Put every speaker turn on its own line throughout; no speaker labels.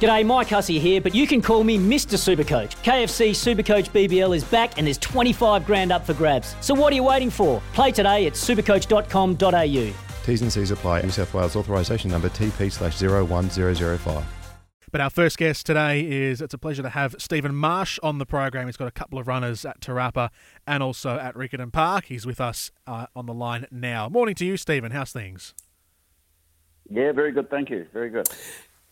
G'day, Mike Hussey here, but you can call me Mr. Supercoach. KFC Supercoach BBL is back and there's 25 grand up for grabs. So what are you waiting for? Play today at supercoach.com.au.
T's and C's apply. New South Wales authorisation number TP slash 01005.
But our first guest today is it's a pleasure to have Stephen Marsh on the program. He's got a couple of runners at Te Rapa and also at Riccarton Park. He's with us uh, on the line now. Morning to you, Stephen. How's things?
Yeah, very good. Thank you. Very good.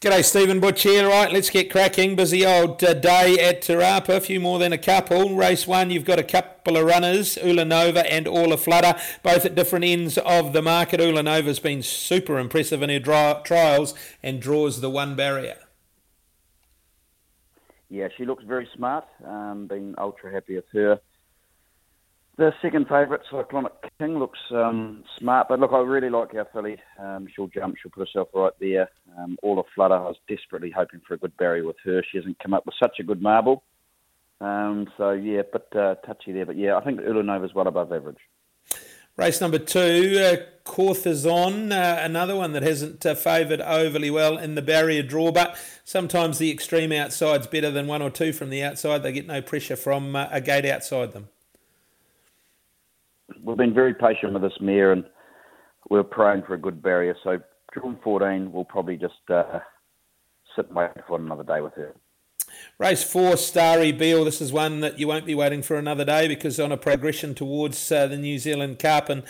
G'day, Stephen Butch here. Right, let's get cracking. Busy old uh, day at Te Rapa. A few more than a couple. Race one, you've got a couple of runners, Ulanova and Orla Flutter, both at different ends of the market. Ulanova's been super impressive in her dry, trials and draws the one barrier.
Yeah, she looks very smart. Um, been ultra happy with her. The second favourite, Cyclonic King, looks um, smart, but look, I really like our filly. Um, she'll jump, she'll put herself right there. Um, all Flutter, I was desperately hoping for a good barrier with her. She hasn't come up with such a good marble. Um, so, yeah, but uh, touchy there. But, yeah, I think Ulanova's well above average.
Race number two, uh, Corthazon, uh, another one that hasn't uh, favoured overly well in the barrier draw, but sometimes the extreme outside's better than one or two from the outside. They get no pressure from uh, a gate outside them
we've been very patient with this mare, and we're praying for a good barrier. So June 14, we'll probably just uh, sit and wait for another day with her.
Race four, Starry Beale. This is one that you won't be waiting for another day because on a progression towards uh, the New Zealand Cup and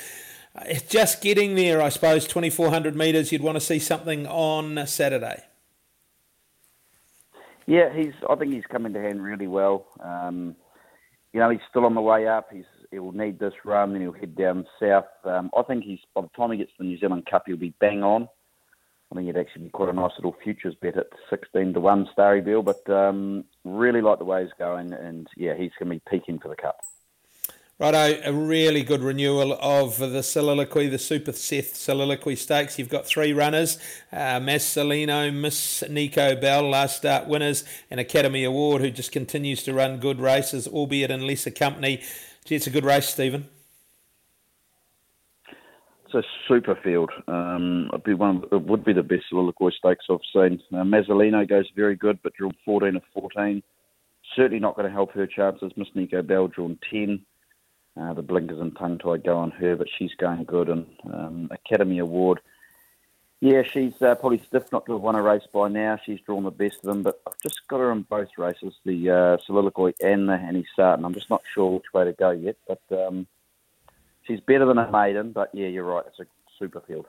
uh, just getting there, I suppose, 2,400 metres. You'd want to see something on Saturday.
Yeah, he's. I think he's coming to hand really well. Um, you know, he's still on the way up. He's he'll need this run, then he'll head down south. Um, I think he's by the time he gets to the New Zealand Cup, he'll be bang on. I think it'd actually be quite a nice little futures bet at 16 to 1 Starry Bill, but um, really like the way he's going, and yeah, he's going to be peaking for the Cup.
Righto, a really good renewal of the soliloquy, the Super Seth soliloquy stakes. You've got three runners uh, Miss Nico Bell, last start winners, and Academy Award, who just continues to run good races, albeit in lesser company. Gee, it's a good race, Stephen.
It's a super field. Um, it'd be one. Of, it would be the best soliloquy stakes I've seen. Uh, goes very good, but drawn 14 of 14. Certainly not going to help her chances. Miss Nico Bell drawn 10. Uh, the blinkers and tongue tie go on her, but she's going good. And um, Academy Award yeah, she's uh, probably stiff not to have won a race by now. She's drawn the best of them, but I've just got her in both races, the uh, Soliloquy and the Annie Sarton. I'm just not sure which way to go yet, but um, she's better than a maiden. But yeah, you're right, it's a super field.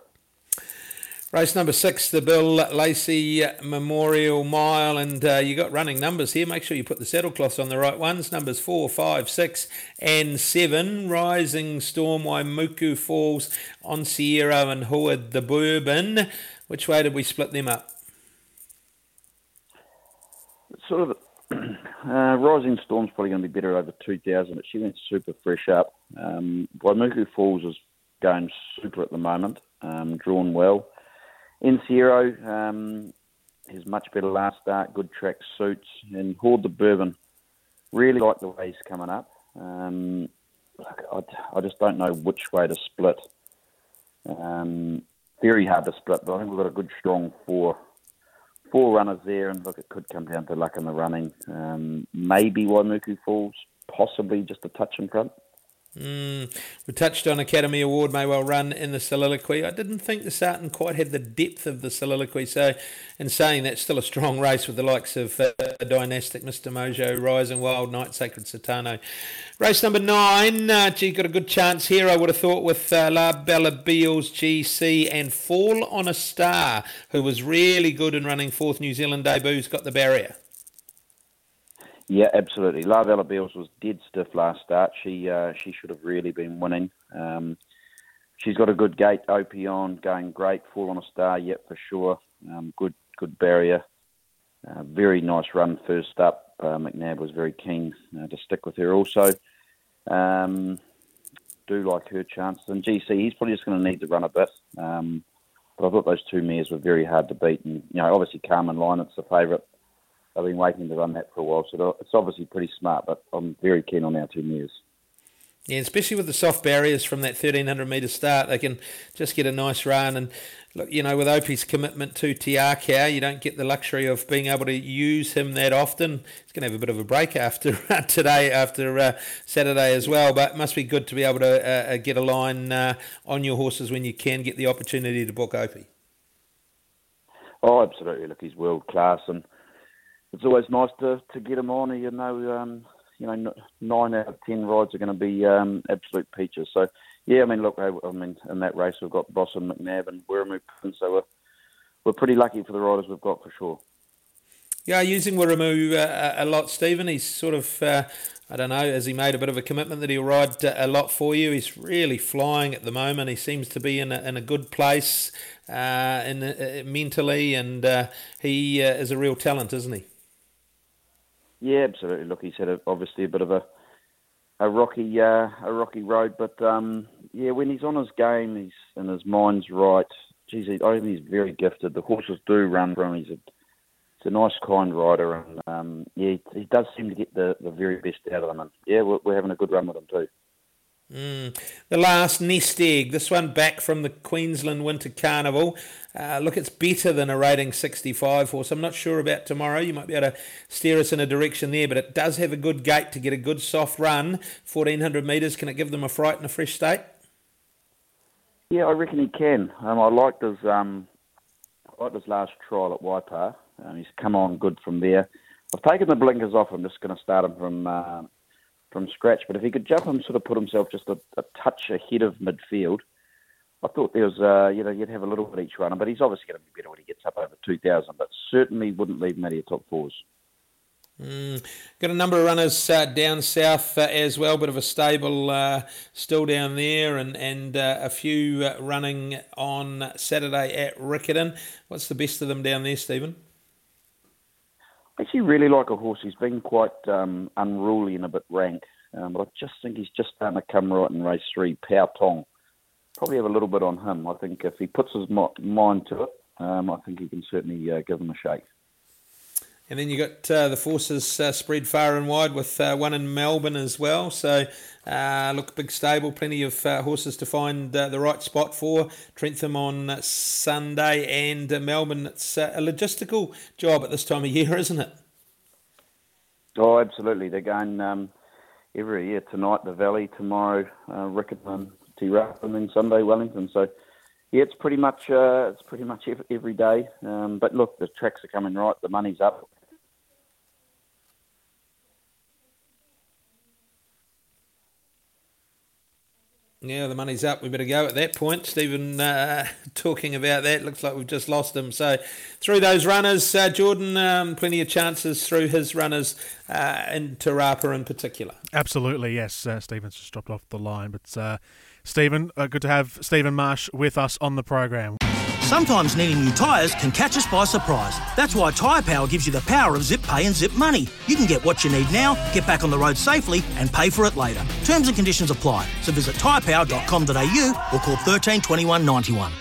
Race number six, the Bill Lacey Memorial Mile, and uh, you got running numbers here. Make sure you put the saddle cloths on the right ones. Numbers four, five, six, and seven. Rising Storm, Waimuku Falls, On Sierra, and Howard the Bourbon. Which way did we split them up?
Sort of. Uh, Rising Storm's probably going to be better over 2,000, but she went super fresh up. Um, Waimuku Falls is going super at the moment, um, drawn well. N um, his much better last start, good track suits, and Horde the Bourbon. Really like the way he's coming up. Um, I, I, just don't know which way to split. Um, very hard to split, but I think we've got a good strong four four runners there, and look, it could come down to luck in the running. Um, maybe Waimuku Falls, possibly just a touch in front.
Mm, we touched on Academy Award may well run in the soliloquy. I didn't think the Sarton quite had the depth of the soliloquy. So, in saying that, still a strong race with the likes of uh, Dynastic, Mr. Mojo, Rising Wild, Night Sacred Satano. Race number nine, uh, gee, got a good chance here, I would have thought, with uh, La Bella Beals GC and Fall on a Star, who was really good in running fourth New Zealand debuts, got the barrier.
Yeah, absolutely. La Bella Beals was dead stiff last start. She uh, she should have really been winning. Um, she's got a good gate. Opion going great. Full on a star yet for sure. Um, good good barrier. Uh, very nice run first up. Uh, McNabb was very keen uh, to stick with her also. Um, do like her chances. And GC, he's probably just going to need to run a bit. Um, but I thought those two mares were very hard to beat. And, you know, obviously Carmen Lionet's the favourite. I've been waiting to run that for a while, so it's obviously pretty smart, but I'm very keen on our 10 years.
Yeah, especially with the soft barriers from that 1300 metre start, they can just get a nice run. And look, you know, with Opie's commitment to Te Akau, you don't get the luxury of being able to use him that often. He's going to have a bit of a break after today, after uh, Saturday as well. But it must be good to be able to uh, uh, get a line uh, on your horses when you can get the opportunity to book Opie.
Oh, absolutely. Look, he's world class, and it's always nice to, to get them on. You know, um, you know, nine out of ten rides are going to be um, absolute peaches. So, yeah, I mean, look, I, I mean, in that race we've got Bosson, McNabb, and Wiremu, so we're we're pretty lucky for the riders we've got for sure.
Yeah, using Wiremu uh, a lot, Stephen. He's sort of, uh, I don't know, has he made a bit of a commitment that he'll ride uh, a lot for you? He's really flying at the moment. He seems to be in a, in a good place uh, in, uh, mentally, and uh, he is a real talent, isn't he?
Yeah, absolutely. Look, he's had a, obviously a bit of a a rocky uh, a rocky road, but um, yeah, when he's on his game, he's and his mind's right. Geez, I think he's very gifted. The horses do run for him. He's a he's a nice, kind rider, and um, yeah, he does seem to get the, the very best out of them. And yeah, we're, we're having a good run with him too.
Mm. The last nest egg, this one back from the Queensland Winter Carnival. Uh, look, it's better than a rating 65 horse. I'm not sure about tomorrow. You might be able to steer us in a direction there, but it does have a good gate to get a good soft run. 1400 metres, can it give them a fright in a fresh state?
Yeah, I reckon he can. Um, I liked his um, I liked his last trial at Waipa. Um, he's come on good from there. I've taken the blinkers off. I'm just going to start him from uh, from scratch. But if he could jump and sort of put himself just a, a touch ahead of midfield, I thought there was, uh, you know, you'd have a little bit each runner. But he's obviously going to be better when he gets up over 2,000. But certainly wouldn't leave many of top fours.
Mm. Got a number of runners uh, down south uh, as well, bit of a stable uh, still down there, and and uh, a few uh, running on Saturday at Riccarton. What's the best of them down there, Stephen?
I actually really like a horse. He's been quite um, unruly and a bit rank, um, but I just think he's just starting to come right in race three. Pao Tong. Probably have a little bit on him. I think if he puts his mind to it, um, I think he can certainly uh, give him a shake.
And then you got uh, the forces uh, spread far and wide with uh, one in Melbourne as well. So, uh, look, big stable, plenty of uh, horses to find uh, the right spot for. Trentham on Sunday and Melbourne. It's a logistical job at this time of year, isn't it?
Oh, absolutely. They're going um, every year tonight, the Valley, tomorrow, uh, Riccarton, Te and then Sunday, Wellington. So, yeah, it's pretty much uh, it's pretty much every day. Um, but look, the tracks are coming right, the money's up.
Yeah, the money's up. We better go at that point. Stephen uh, talking about that. Looks like we've just lost him. So, through those runners, uh, Jordan, um, plenty of chances through his runners uh, in Te Rapa in particular.
Absolutely, yes. Uh, Stephen's just dropped off the line. But, uh, Stephen, uh, good to have Stephen Marsh with us on the program.
Sometimes needing new tyres can catch us by surprise. That's why Tyre Power gives you the power of zip pay and zip money. You can get what you need now, get back on the road safely, and pay for it later. Terms and conditions apply. So visit tyrepower.com.au or call 13 21 91.